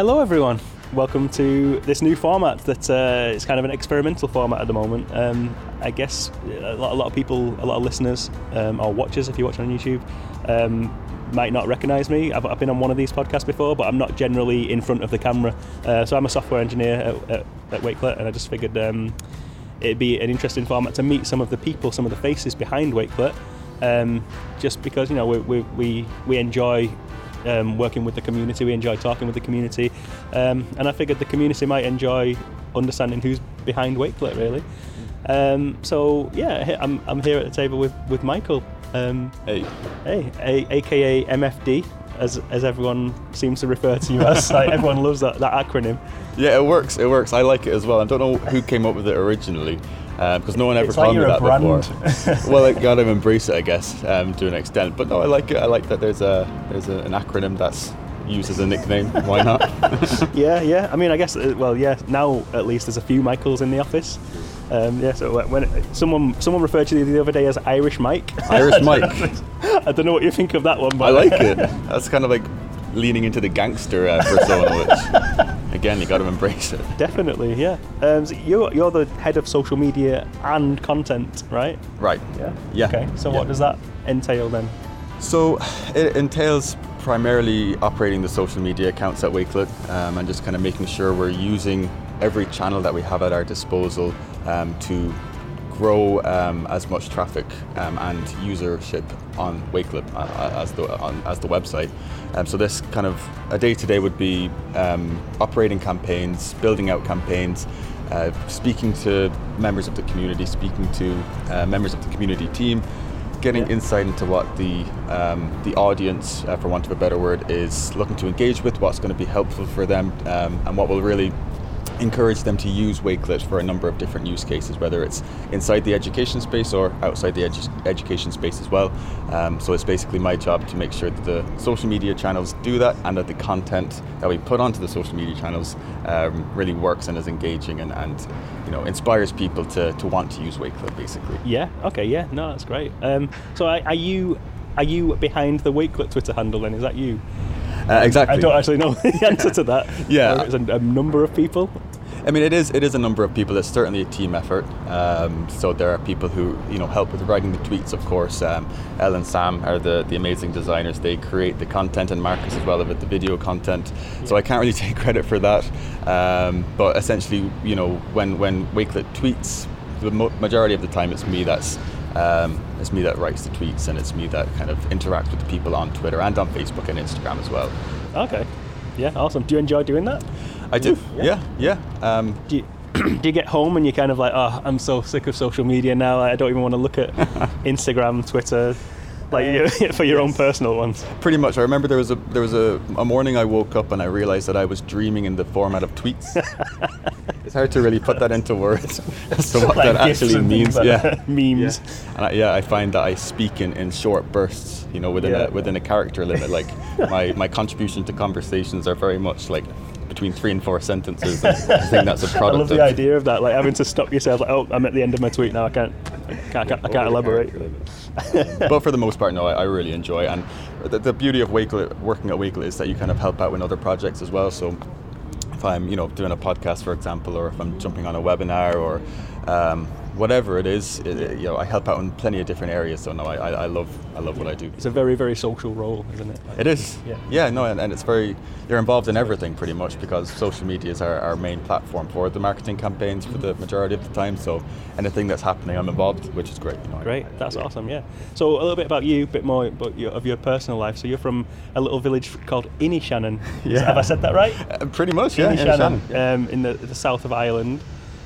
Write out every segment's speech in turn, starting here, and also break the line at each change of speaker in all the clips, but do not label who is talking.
Hello, everyone. Welcome to this new format that uh, it's kind of an experimental format at the moment. Um, I guess a lot, a lot of people, a lot of listeners um, or watchers, if you watch on YouTube, um, might not recognise me. I've, I've, been on one of these podcasts before, but I'm not generally in front of the camera. Uh, so I'm a software engineer at, at, at Wakelet, and I just figured um, it'd be an interesting format to meet some of the people, some of the faces behind Wakelet. Um, just because you know we, we, we enjoy um, working with the community. We enjoy talking with the community, um, and I figured the community might enjoy understanding who's behind Wakelet, really. Um, so yeah, I'm, I'm here at the table with with Michael.
Um, hey,
hey, a, aka MFD, as as everyone seems to refer to you as. like, everyone loves that, that acronym.
Yeah, it works. It works. I like it as well. I don't know who came up with it originally because um, no one ever
it's
told
like
me that before. well, I got to embrace it, I guess, um, to an extent. But no, I like it. I like that there's a there's a, an acronym that's used as a nickname. Why not?
yeah, yeah. I mean, I guess. Uh, well, yeah. Now at least there's a few Michaels in the office. Um, yeah. So when someone someone referred to you the other day as Irish Mike.
Irish Mike.
I don't know what you think of that one, but
I like it. That's kind of like leaning into the gangster uh, persona, which again you got to embrace it.
Definitely, yeah. Um, so you're you're the head of social media and content, right?
Right.
Yeah.
Yeah.
Okay. So
yeah.
what does that entail then?
So it entails primarily operating the social media accounts at Wakelet um, and just kind of making sure we're using every channel that we have at our disposal um, to grow um, as much traffic um, and usership on Wakelet uh, as the on, as the website. Um, so this kind of a day to day would be um, operating campaigns, building out campaigns, uh, speaking to members of the community, speaking to uh, members of the community team, getting yeah. insight into what the um, the audience, uh, for want of a better word, is looking to engage with, what's going to be helpful for them, um, and what will really encourage them to use Wakelet for a number of different use cases, whether it's inside the education space or outside the edu- education space as well. Um, so it's basically my job to make sure that the social media channels do that and that the content that we put onto the social media channels um, really works and is engaging and, and you know inspires people to, to want to use Wakelet basically.
Yeah. Okay. Yeah. No, that's great. Um, so are, are you are you behind the Wakelet Twitter handle? Then is that you?
Uh, exactly.
I don't actually know the answer to that.
yeah,
it's a, a, number of people.
I mean, it is it is a number of people. It's certainly a team effort. Um, so there are people who you know help with writing the tweets. Of course, um, Elle and Sam are the, the amazing designers. They create the content, and Marcus as well with the video content. Yeah. So I can't really take credit for that. Um, but essentially, you know, when when Wakelet tweets, the mo- majority of the time it's me that's um, it's me that writes the tweets and it's me that kind of interacts with the people on Twitter and on Facebook and Instagram as well.
Okay. Yeah, awesome. Do you enjoy doing that?
I do. Yeah, yeah. yeah. Um,
do, you, do you get home and you're kind of like, oh, I'm so sick of social media now. I don't even want to look at Instagram, Twitter, like for your own personal ones.
Pretty much. I remember there was a there was a, a morning I woke up and I realized that I was dreaming in the format of tweets. it's hard to really put that into words as to what
like
that actually means.
yeah, memes.
Yeah. And I, yeah, I find that I speak in, in short bursts. You know, within yeah. a within a character limit. Like my my contribution to conversations are very much like between three and four sentences. I think that's a product. I
love the idea of that, like having to stop yourself. Like, oh, I'm at the end of my tweet now. I can't, I can't, I can't, I can't elaborate.
but for the most part, no, I, I really enjoy. And the, the, beauty of Wakelet, working at Wakelet, is that you kind of help out with other projects as well. So if I'm, you know, doing a podcast, for example, or if I'm jumping on a webinar, or um, whatever it is, it, you know, I help out in plenty of different areas. So no, I, I, love I love what I do.
It's a very very social role, isn't it?
It is. Yeah. Yeah. No, and, and it's very you're involved in everything pretty much because social media is our, our main platform for the marketing campaigns for the majority of the time. So anything that's happening, I'm involved, which is great. You know,
great. That's yeah. awesome. Yeah. So a little bit about you, a bit more about your, of your personal life. So you're from a little village called Inishannon.
Yeah.
Have I said that right?
Uh, pretty much. Yeah.
Inishannon, um, in the, the south of Ireland,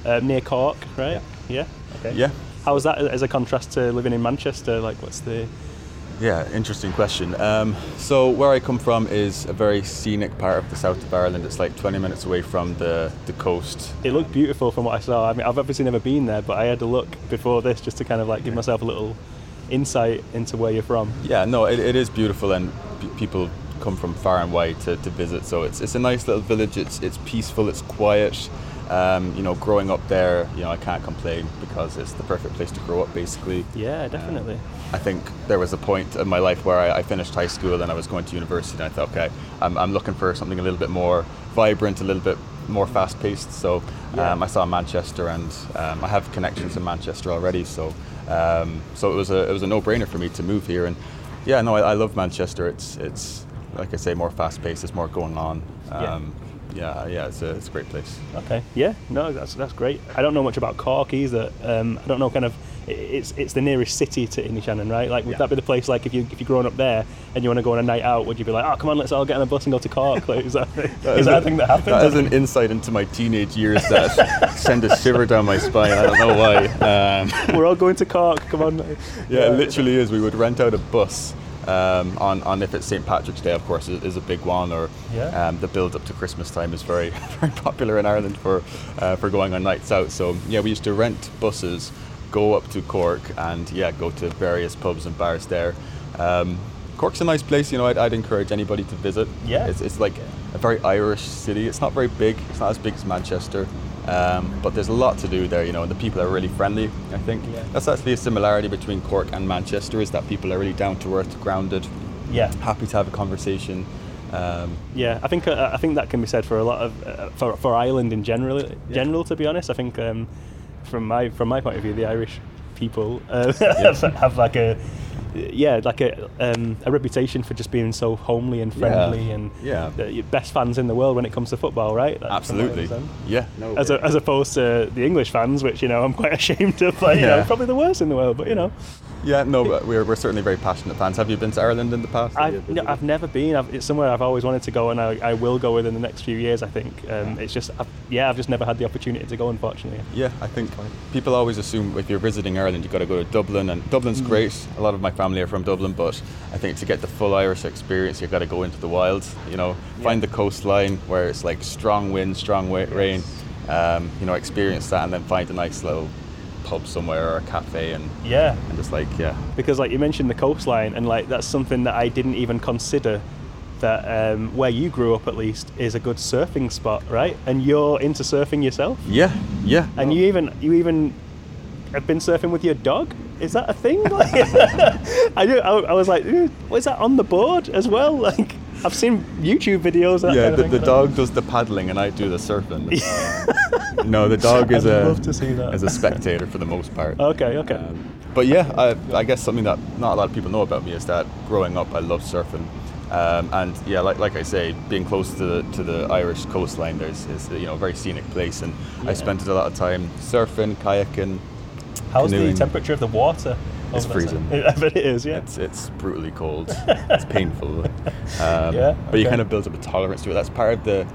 uh, near Cork, right?
Yeah.
yeah? Okay.
Yeah.
How is that as a contrast to living in Manchester? Like, what's the
yeah, interesting question. Um, so where I come from is a very scenic part of the south of Ireland. It's like 20 minutes away from the, the coast.
It looked beautiful from what I saw. I mean, I've obviously never been there, but I had a look before this just to kind of like give myself a little insight into where you're from.
Yeah, no, it, it is beautiful, and p- people come from far and wide to, to visit. So it's it's a nice little village. It's it's peaceful. It's quiet. Um, you know, growing up there, you know, I can't complain because it's the perfect place to grow up, basically.
Yeah, definitely.
I think there was a point in my life where I, I finished high school and I was going to university, and I thought, okay, I'm, I'm looking for something a little bit more vibrant, a little bit more fast paced. So
Yeah.
um, I saw Manchester, and um, I have connections in Manchester already. So um, so it was a it was a no brainer for me to move here. And yeah, no, I, I love Manchester. It's it's like I say, more fast paced. There's more going on. Um, yeah, yeah, it's a, it's a great place.
Okay. Yeah. No, that's that's great. I don't know much about Cork either. Um, I don't know kind of. It's it's the nearest city to Inishannon, right? Like, would
Yeah.
that be the place? Like, if you if you're growing up there and you want to go on a night out, would you be like, oh, come on, let's all get on a bus and go to Cork? Like, is that is that a thing that happens?
That is an insight into my teenage years that send a shiver down my spine. I don't know why. Um,
We're all going to Cork. Come on.
Yeah, it literally is. We would rent out a bus um, on, on if it's St Patrick's Day, of course, is, is a big one, or
Yeah.
um, the build up to Christmas time is very very popular in Ireland for uh, for going on nights out. So yeah, we used to rent buses, go up to Cork, and yeah, go to various pubs and bars there. Um, Cork's a nice place, you know. I'd, I'd encourage anybody to visit.
Yeah.
it's, it's like a very Irish city. It's not very big. It's not as big as Manchester. Um, but there's a lot to do there, you know, and the people are really friendly. I think
Yeah.
that's actually a similarity between Cork and Manchester is that people are really down to earth, grounded,
Yeah.
happy to have a conversation. Um,
Yeah, I think uh, I think that can be said for a lot of uh, for, for Ireland in general. General, to be honest, I think um, from my from my point of view, the Irish people uh, have, have like a yeah like a um, a reputation for just being so homely and friendly and
Yeah.
the your best fans in the world when it comes to football, right? Like, from what I
absolutely. Yeah. No.
As, a, as opposed to the English fans, which you know I'm quite ashamed of, like, you know, probably the worst in the world, but you know.
Yeah. No. But we're, we're certainly very passionate fans. Have you been to Ireland in the past?
I've, no. I've never been. I've, it's somewhere I've always wanted to go, and I, I will go within the next few years. I think um, it's just, I've, yeah, I've just never had the opportunity to go. Unfortunately,
Yeah, I think people always assume if you're visiting Ireland, you've got to go to Dublin, and Dublin's
Mm.
great. A lot of my family are from Dublin, but I think to get the full Irish experience, you've got to go into the wilds. You know, find the coastline where it's like strong wind, strong rain. Um, you know, experience that, and then find a nice little pub somewhere or a cafe, and,
yeah,
and just like yeah,
because like you mentioned the coastline, and like that's something that I didn't even consider. That um, where you grew up, at least, is a good surfing spot, right? And you're into surfing yourself,
yeah, yeah.
and you even you even have been surfing with your dog. Is that a thing? Like, I do. I, I was like, "Ooh, was that on the board as well? Like, I've seen YouTube videos. That
yeah, the, the dog does the paddling and I do the surfing. no, the dog is a
love to see that.
is a spectator for the most part.
Okay, okay.
Um, but yeah, I, I guess something that not a lot of people know about me is that growing up, I loved surfing. Um, and yeah, like, like I say, being close to the, to the Irish coastline, there's is you know a very scenic place, and
Yeah.
I spent a lot of time surfing, kayaking.
How's the temperature of the water?
It's freezing.
I bet it is. Yeah.
It's it's brutally cold. it's painful. Um,
Yeah,
But you kind of build up a tolerance to it. That's part of the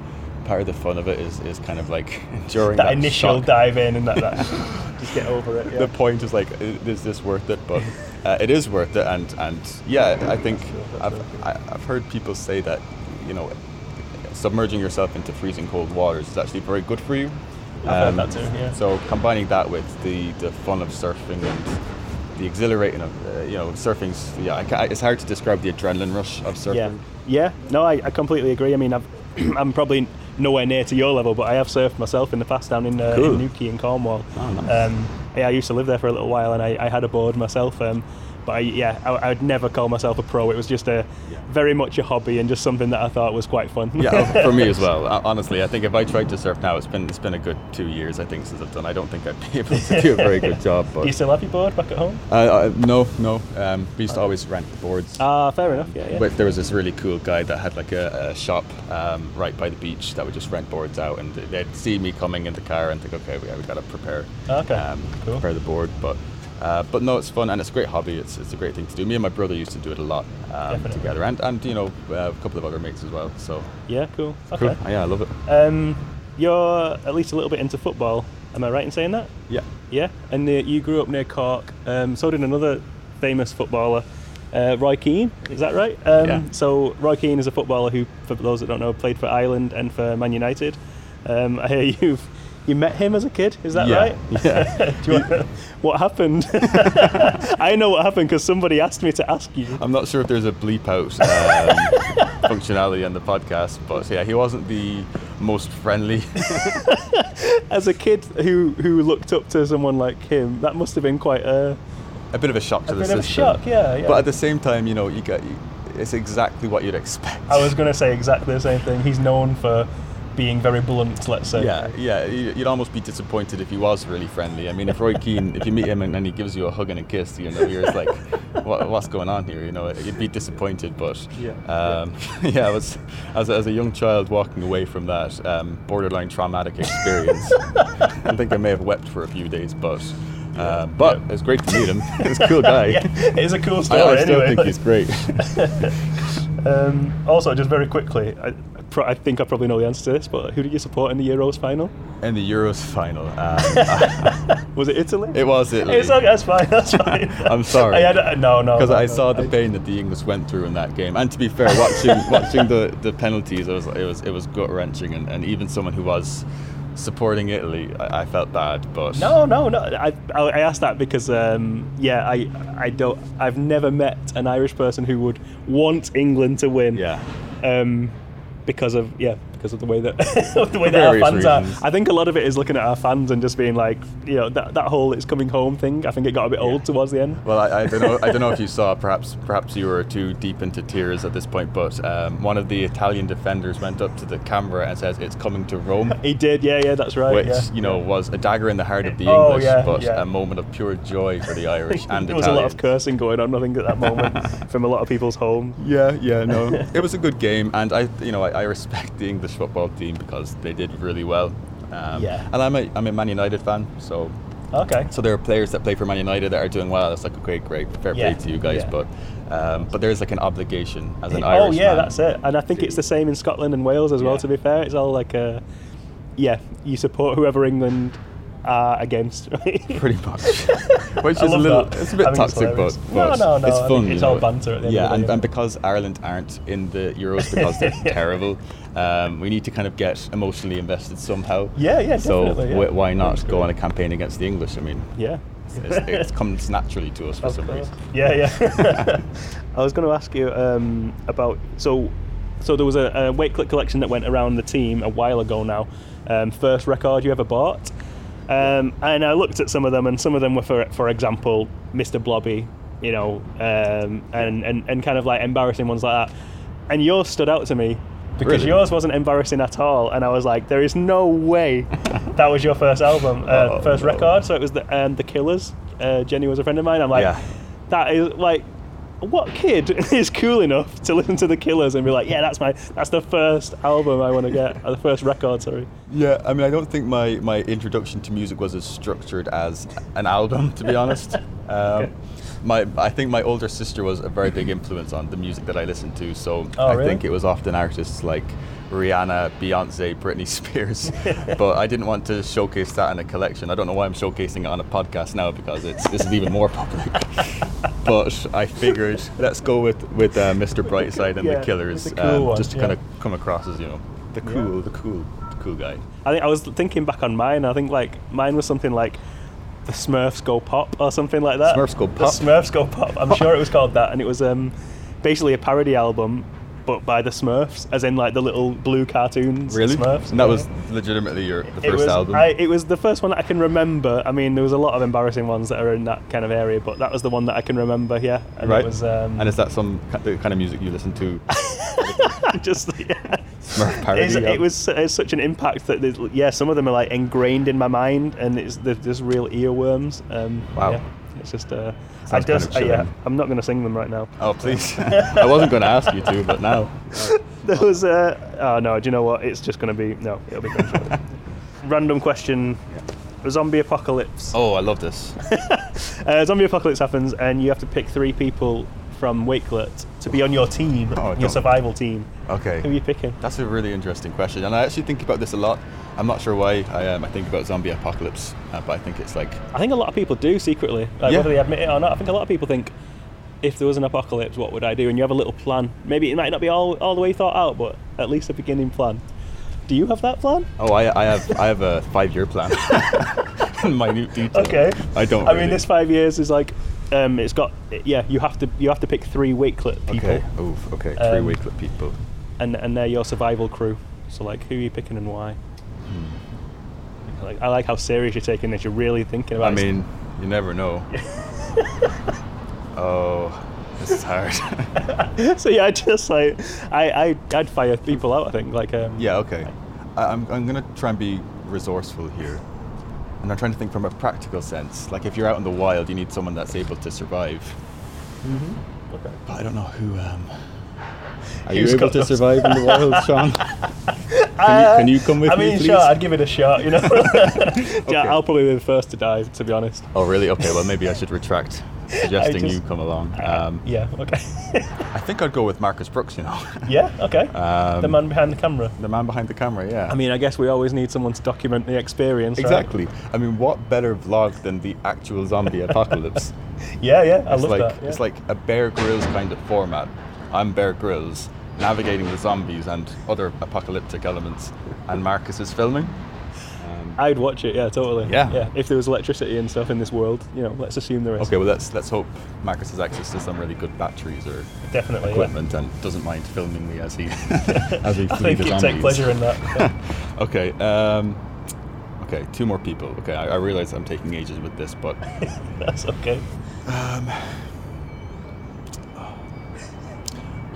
part of the fun of it is, is kind of like enduring
that,
that,
initial
shock.
dive in and that, that just get over it. Yeah.
the point is like, is this worth it? But uh, it is worth it, and and yeah, I think I've I've heard people say that you know, submerging yourself into freezing cold waters is actually very good for you.
I've heard that too, yeah.
So combining that with the the fun of surfing and the exhilarating of uh, you know surfing's yeah, I it's hard to describe the adrenaline rush of surfing.
yeah, yeah. No, I, I completely agree. I mean, I've, I'm probably nowhere near to your level, but I have surfed myself in the past down in, uh,
Cool.
in Newquay in Cornwall.
Oh, nice.
um, yeah, I used to live there for a little while, and I, I had a board myself. Um, but I, yeah, I, would never call myself a pro. It was just a
Yeah.
very much a hobby and just something that I thought was quite fun.
Yeah, for me as well. Honestly, I think if I tried to surf now, it's been it's been a good two years. I think since I've done. I don't think I'd be able to do a very good job.
Do you still have your board back at home?
uh, uh, no, no. Um, we used to always rent boards.
Ah, fair enough. Yeah, yeah.
But there was this really cool guy that had like a, a shop um, right by the beach that would just rent boards out, and they'd see me coming in the car and think, okay, we, we got to prepare,
Okay,
um,
cool.
prepare the board. But uh, but no, it's fun and it's a great hobby. It's, it's a great thing to do. Me and my brother used to do it a lot um, together, and and you know uh, a couple of other mates as well. So
Yeah, cool.
cool.
Okay.
Yeah, I love it.
Um, you're at least a little bit into football. Am I right in saying that?
Yeah.
Yeah. And uh, you grew up near Cork. Um, so did another famous footballer, uh, Roy Keane. Is that right? Um,
Yeah.
So Roy Keane is a footballer who, for those that don't know, played for Ireland and for Man United. Um, I hear you've you met him as a kid. Is that
Yeah,
right?
yeah.
You what happened? I know what happened because somebody asked me to ask you.
I'm not sure if there's a bleep out um, functionality on the podcast, but yeah, he wasn't the most friendly.
As a kid who who looked up to someone like him, that must have been quite a,
a bit of a shock to
a
the
bit of a
system.
shock. Yeah, yeah.
But at the same time, you know, you get it's exactly what you'd expect.
I was going to say exactly the same thing. He's known for being very blunt, let's say.
Yeah, yeah. you- You'd almost be disappointed if he was really friendly. I mean, if Roy Keane, if you meet him and, and he gives you a hug and a kiss, you know, you're just like, what, what's going on here? You know, you'd be disappointed. But
Yeah,
um, yeah, I was as a, as a young child walking away from that um, borderline traumatic experience. I think I may have wept for a few days, but. Um, but it's great to meet him. He's a cool guy.
yeah, it is a cool
I,
story.
I still
anyway.
think he's great.
Um, also, just very quickly, I, pro- I think I probably know the answer to this, but who did you support in the Euros final?
In the Euros final, um,
Was it Italy?
it was Italy.
It's okay, that's fine. That's fine.
I'm sorry.
I had, no, no.
because
no,
I
no,
saw the pain that the English went through in that game. And to be fair, watching watching the, the penalties, it was it was it was gut wrenching, and, and even someone who was supporting Italy, I, I felt bad. But
No, no, no. I, I I asked that because, um, yeah, I, I don't. I've never met an Irish person who would want England to win.
yeah,
Um, because of yeah, because of the way that the way that our fans are. I think a lot of it is looking at our fans and just being like, you know, that that whole "it's coming home" thing. I think it got a bit old towards the end.
Well, I, I don't know. I don't know if you saw. Perhaps, perhaps you were too deep into tears at this point. But um, one of the Italian defenders went up to the camera and says, "It's coming to Rome,"
He did, yeah, yeah, that's right.
which
yeah.
you know was a dagger in the heart of the
Oh,
English,
yeah,
but
yeah.
a moment of pure joy for the Irish and
there was a lot of cursing going on, I think, at that moment from a lot of people's home.
Yeah, yeah, no. it was a good game, and I, you know, I, I respect the English football team because they did really well. Um,
Yeah.
And I'm a, I'm a Man United fan, so
Okay.
so there are players that play for Man United that are doing well. It's like a great, great fair
Yeah,
play to you guys,
yeah.
but um, but there's like an obligation as an Irish.
oh
yeah,
that's it. And I think it's the same in Scotland and Wales as well. To be fair, it's all like a yeah, you support whoever England are against, right?
Pretty much, which is a little,
that.
it's a bit
I
toxic, but, but
No, no, no,
it's
I
fun.
think it's
you
all
know.
banter at the end
yeah,
of the
and,
day.
and because Ireland aren't in the Euros because they're terrible, um, we need to kind of get emotionally invested somehow.
Yeah, yeah,
So
definitely, yeah.
wh- why not go on a campaign against the English? I mean,
yeah.
it's, it comes naturally to us for
Of
some
course.
reason.
Yeah, yeah. I was going to ask you um, about so so there was a, a Wakelet collection that went around the team a while ago now. Um, first record you ever bought, um, and I looked at some of them, and some of them were for for example, Mr. Blobby, you know, um, and, and and kind of like embarrassing ones like that. And yours stood out to me because
Really?
yours wasn't embarrassing at all, and I was like, there is no way that was your first album, uh,
Oh,
first record. So it was the um, the Killers. Uh, Jenny was a friend of mine. I'm like,
Yeah.
that is like what kid is cool enough to listen to the Killers and be like, yeah, that's my that's the first album I want to get, or the first record, sorry.
Yeah, I mean, I don't think my, my introduction to music was as structured as an album, to be honest. Um,
Okay.
My, I think my older sister was a very big influence on the music that I listened to. So
Oh,
I
really?
think it was often artists like Rihanna, Beyonce, Britney Spears. but I didn't want to showcase that in a collection. I don't know why I'm showcasing it on a podcast now because it's this is even more public. but I figured let's go with with uh, Mr. Brightside and
Yeah,
the Killers,
the cool
um,
one,
just to
yeah.
kind of come across as you know the
Yeah.
cool, the cool, the cool guy.
I think I was thinking back on mine. I think like mine was something like the Smurfs Go Pop or something like that.
Smurfs Go
The
Pop?
Smurfs Go Pop. I'm sure it was called that, and it was um, basically a parody album, but by the Smurfs, as in like the little blue cartoons.
Really?
Smurfs.
And that was legitimately your the first
was,
album.
I, it was the first one that I can remember. I mean, there was a lot of embarrassing ones that are in that kind of area, but that was the one that I can remember. Yeah, and
right.
it was um,
and is that some the kind of music you listen to?
just yeah.
Smurf parody. Album?
it was it's such an impact that yeah, some of them are like ingrained in my mind, and it's they're just real earworms. Um,
Wow.
yeah, it's just uh, I
Sounds kind
just
of
uh, yeah,
chilling.
I'm not going to sing them right now.
Oh please! I wasn't going to ask you to, but now.
There was uh, oh no, do you know what? It's just going to be no, it'll be. Random question: Zombie apocalypse.
Oh, I love this.
Uh, zombie apocalypse happens, and you have to pick three people from Wakelet to be on your team,
Oh,
your survival team.
Okay.
Who are you picking?
That's a really interesting question, and I actually think about this a lot. I'm not sure why I, um, I think about zombie apocalypse, uh, but I think it's like
I think a lot of people do secretly, like,
Yeah.
whether they admit it or not. I think a lot of people think, if there was an apocalypse, what would I do? And you have a little plan. Maybe it might not be all, all the way thought out, but at least a beginning plan. Do you have that plan?
oh I, I have I have a five year plan. Minute detail.
Okay.
I don't.
I mean, this five years is like, um, it's got yeah. You have to you have to pick three Wakelet people,
Okay. Oof. Okay. Three
Um,
Wakelet people.
and and they're your survival crew. So like, who are you picking and why? Like, I like how serious you're taking this. You're really thinking about.
I mean, you never know. oh, this is hard.
so yeah, I just like I I I'd fire people out. I think like um,
yeah, okay. I, I'm, I'm going to try and be resourceful here. And I'm trying to think from a practical sense. Like, if you're out in the wild, you need someone that's able to survive.
Okay.
But I don't know who. Um, are
Who's
you able to survive in the wild, Sean? Can, you, can you come with me?
I
me,
mean,
please?
sure, I'd give it a shot. You know. yeah, I'll probably be the first to die, To be honest.
Oh, really? Okay, well, maybe I should retract suggesting
just-
you come along. Um,
Yeah. Okay.
I think I'd go with Marcus Brooks, you know.
yeah. Okay.
Um,
the man behind the camera.
the man behind the camera, yeah.
I mean, I guess we always need someone to document the experience. right?
exactly. I mean, what better vlog than the actual zombie apocalypse?
Yeah. Yeah. I
it's
love
like
that. yeah.
it's like a Bear Grylls kind of format. I'm Bear Grylls navigating the zombies and other apocalyptic elements, and Marcus is filming. Um,
I'd watch it. Yeah. Totally.
Yeah.
Yeah. If there was electricity and stuff in this world, you know, let's assume there is.
okay, well let's let's hope Marcus has access to some really good batteries or
Definitely. yeah.
equipment and doesn't mind filming me as he as we
I
flee
think
the
he'd
zombies.
take pleasure in that. yeah.
Okay. Um, okay. Two more people. Okay. I, I realize I'm taking ages with this, but
That's okay.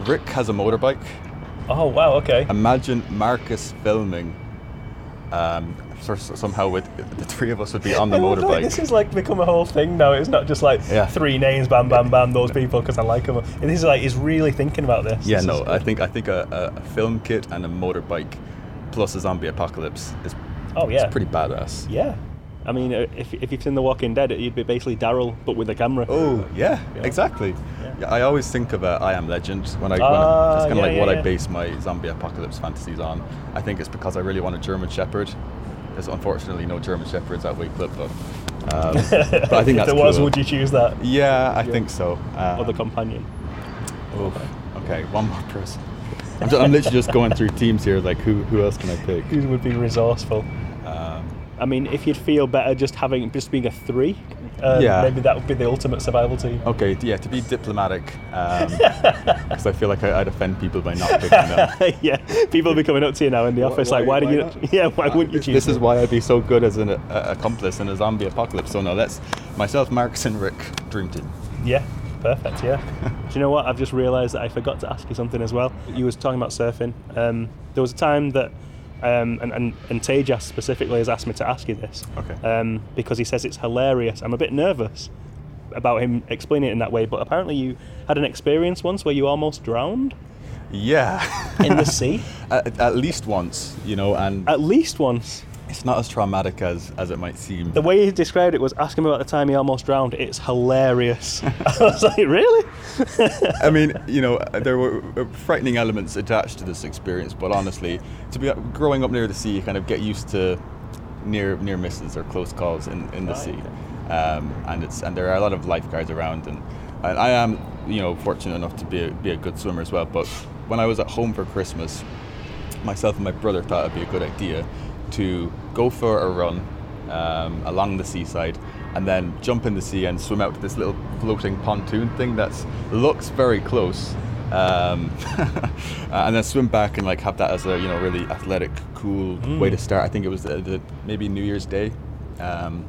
Rick has a motorbike.
Oh wow. Okay.
Imagine Marcus filming. Um, so- so- somehow with the three of us would be on the motorbike.
This is like become a whole thing now. It's not just like
Yeah.
three names, bam, bam, bam, those people because I like them. And this is like he's really thinking about this.
yeah,
This
no, I think I think a, a, a film kit and a motorbike plus a zombie apocalypse is
Oh yeah.
it's pretty badass.
Yeah. I mean, uh, if, if you've seen The Walking Dead, you'd be basically Daryl, but with a camera.
Oh yeah,
Yeah.
exactly.
Yeah.
I always think of uh, I Am Legend when I, when I
Ah,
that's kind of
yeah,
like what. I base my zombie apocalypse fantasies on. I think it's because I really want a German Shepherd. There's unfortunately no German Shepherds at Wakelet, but um, but I think
if
that's
there was,
cool.
would you choose that
Yeah, I think so. Um,
or the companion?
oof. Okay, one more person. I'm, ju- I'm literally just going through teams here. Like, who who else can I pick?
Who would be resourceful?
Um,
I mean, if you'd feel better just having just being a three, um,
Yeah.
maybe that would be the ultimate survival team.
okay, yeah, to be diplomatic, because I feel like I, I'd offend people by not picking them.
yeah, people will be coming up to you now in the
Why-
office
why-
like, why,
why
did you?
not?
Yeah, why
Uh,
wouldn't you
this-
choose?
This is why I'd be so good as an uh, accomplice in a zombie apocalypse. So no, let's myself, Marcus, and Rick dream team.
Yeah, perfect. Yeah. Do you know what? I've just realised that I forgot to ask you something as well. You was talking about surfing. Um, there was a time that, um, and, and and Tejas specifically has asked me to ask you this.
Okay.
Um, because he says it's hilarious. I'm a bit nervous about him explaining it in that way, but apparently you had an experience once where you almost drowned
Yeah.
in the sea.
at, at least once, you know, and
At least once.
It's not as traumatic as as it might seem.
The way he described it was ask him about the time he almost drowned. It's hilarious. I was like, really?
I mean, you know, there were uh, frightening elements attached to this experience, but honestly, to be growing up near the sea, you kind of get used to near near misses or close calls in, in the sea, um, and it's and there are a lot of lifeguards around, and, and I am, you know, fortunate enough to be a, be a good swimmer as well. But when I was at home for Christmas, myself and my brother thought it'd be a good idea to go for a run um, along the seaside and then jump in the sea and swim out to this little floating pontoon thing that looks very close. Um, and then swim back and like have that as a you know really athletic, cool way to start. I think it was the, the, maybe New Year's Day. Um,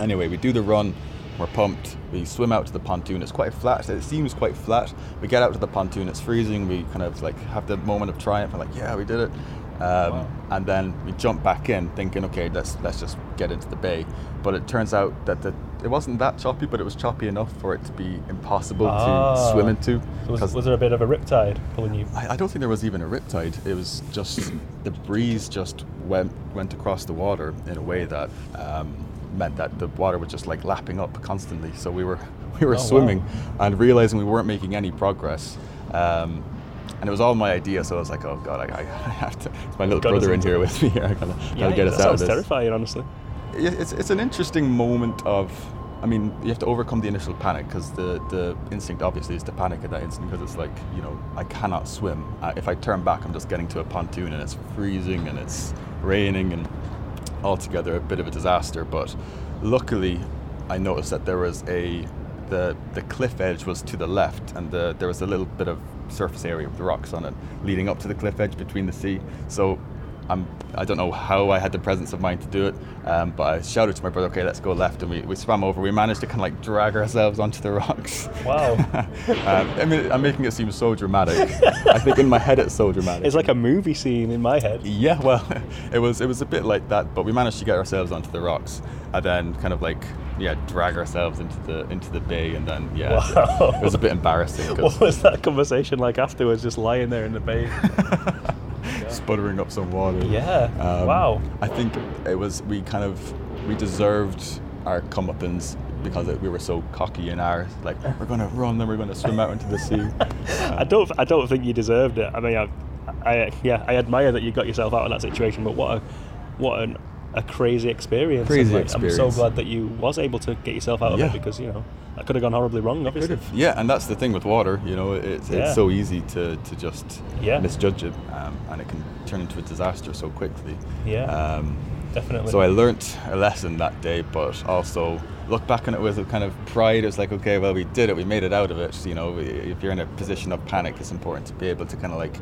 anyway, we do the run. We're pumped. We swim out to the pontoon. It's quite flat. It seems quite flat. We get out to the pontoon. It's freezing. We kind of like have the moment of triumph. and like, yeah, we did it. Um, And then we jump back in, thinking, okay, let's let's just get into the bay. But it turns out that the it wasn't that choppy, but it was choppy enough for it to be impossible
Ah.
to swim into.
Was, was there a bit of a riptide pulling you?
I, I don't think there was even a riptide. It was just the breeze just went went across the water in a way that um, meant that the water was just like lapping up constantly. So we were we were
Oh, wow.
swimming and realizing we weren't making any progress. Um, and it was all my idea, so I was like, "Oh God, I, I have to." It's my little
us
brother in here with me. I gotta,
Yeah,
gotta get us out of this.
terrifying, honestly.
It's, it's an interesting moment of, I mean, you have to overcome the initial panic because the, the instinct obviously is to panic at that instant because it's like, you know, I cannot swim. Uh, if I turn back, I'm just getting to a pontoon and it's freezing and it's raining and altogether a bit of a disaster. But luckily, I noticed that there was a, the, the cliff edge was to the left and the, there was a little bit of surface area with the rocks on it, leading up to the cliff edge between the sea. So I'm, I don't know how I had the presence of mind to do it, um, but I shouted to my brother, okay, let's go left. And we, we swam over. We managed to kind of like drag ourselves onto the rocks.
Wow.
um, I mean, I'm making it seem so dramatic. I think in my head it's so dramatic.
It's like a movie scene in my head.
Yeah, well, it was it was a bit like that, but we managed to get ourselves onto the rocks and then kind of like yeah drag ourselves into the into the bay and then yeah
Wow.
it was a bit embarrassing.
What was that conversation like afterwards, just lying there in the bay?
Sputtering up some water.
Yeah.
Um,
wow.
I think it was we kind of we deserved our comeuppance because it, we were so cocky in our like we're gonna run and we're gonna swim out into the sea.
I don't. I don't think you deserved it. I mean, I, I, yeah, I admire that you got yourself out of that situation. But what a, what an, a crazy experience.
Crazy
like, I'm so glad that you was able to get yourself out of
Yeah.
it because you know that could have gone horribly wrong. Obviously.
Yeah, and that's the thing with water. You know, it's,
Yeah.
it's so easy to, to just
Yeah.
misjudge it, um, and it can turn into a disaster so quickly.
Yeah.
Um,
Definitely.
so I learnt a lesson that day, but also look back on it with a kind of pride. It was like, okay, well, we did it. We made it out of it. You know, if you're in a position of panic, it's important to be able to kind of like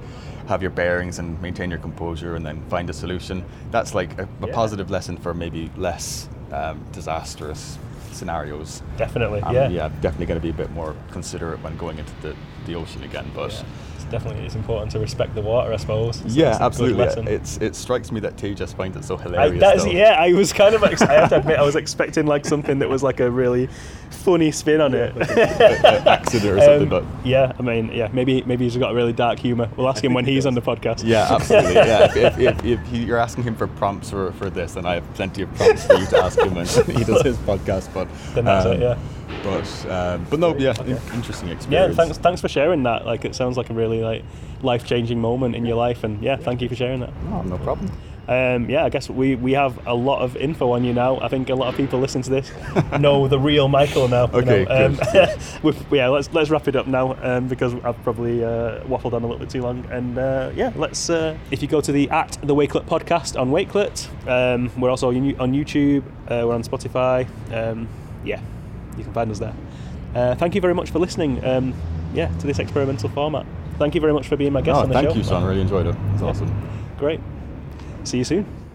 have your bearings and maintain your composure, and then find a solution. That's like a, a
Yeah.
positive lesson for maybe less um, disastrous scenarios.
Definitely.
I'm,
yeah.
yeah, definitely going to be a bit more considerate when going into the, the ocean again. But
Yeah. Definitely it's important to respect the water, I suppose. It's-
yeah,
it's
absolutely. It's it strikes me that Tejas finds it so
I,
hilarious.
that is, yeah, I was kind of. Ex- I have to admit, I was expecting like something that was like a really funny spin on it.
Accident or something,
Um,
but
yeah, I mean, yeah, maybe maybe he's got a really dark humour. We'll ask him when
he
he's on the podcast.
yeah, absolutely. Yeah, if, if, if, if he, you're asking him for prompts for, for this, then I have plenty of prompts for you to ask him when he does his podcast. But
Then that's it,
um,
yeah.
But um, but no, yeah,
Okay.
in- interesting
Yeah,
experience.
thanks thanks for sharing that. Like, it sounds like a really like life changing moment in your life, and yeah, thank you for sharing that.
No, no problem.
Um, yeah, I guess we, we have a lot of info on you now. I think a lot of people listen to this know the real Michael now. you
Okay,
know.
good,
Um, we've- yeah, let's let's wrap it up now um, because I've probably uh, waffled on a little bit too long. And uh, yeah, let's. Uh, if you go to the at the Wakelet podcast on Wakelet, um, we're also on on YouTube. Uh, we're on Spotify. Um, yeah, you can find us there. Uh, thank you very much for listening. Um, yeah, to this experimental format. Thank you very much for being my guest
No,
on the
thank
show.
Thank you, Sean. Really enjoyed it. It's
Yeah.
awesome.
Great. See you soon.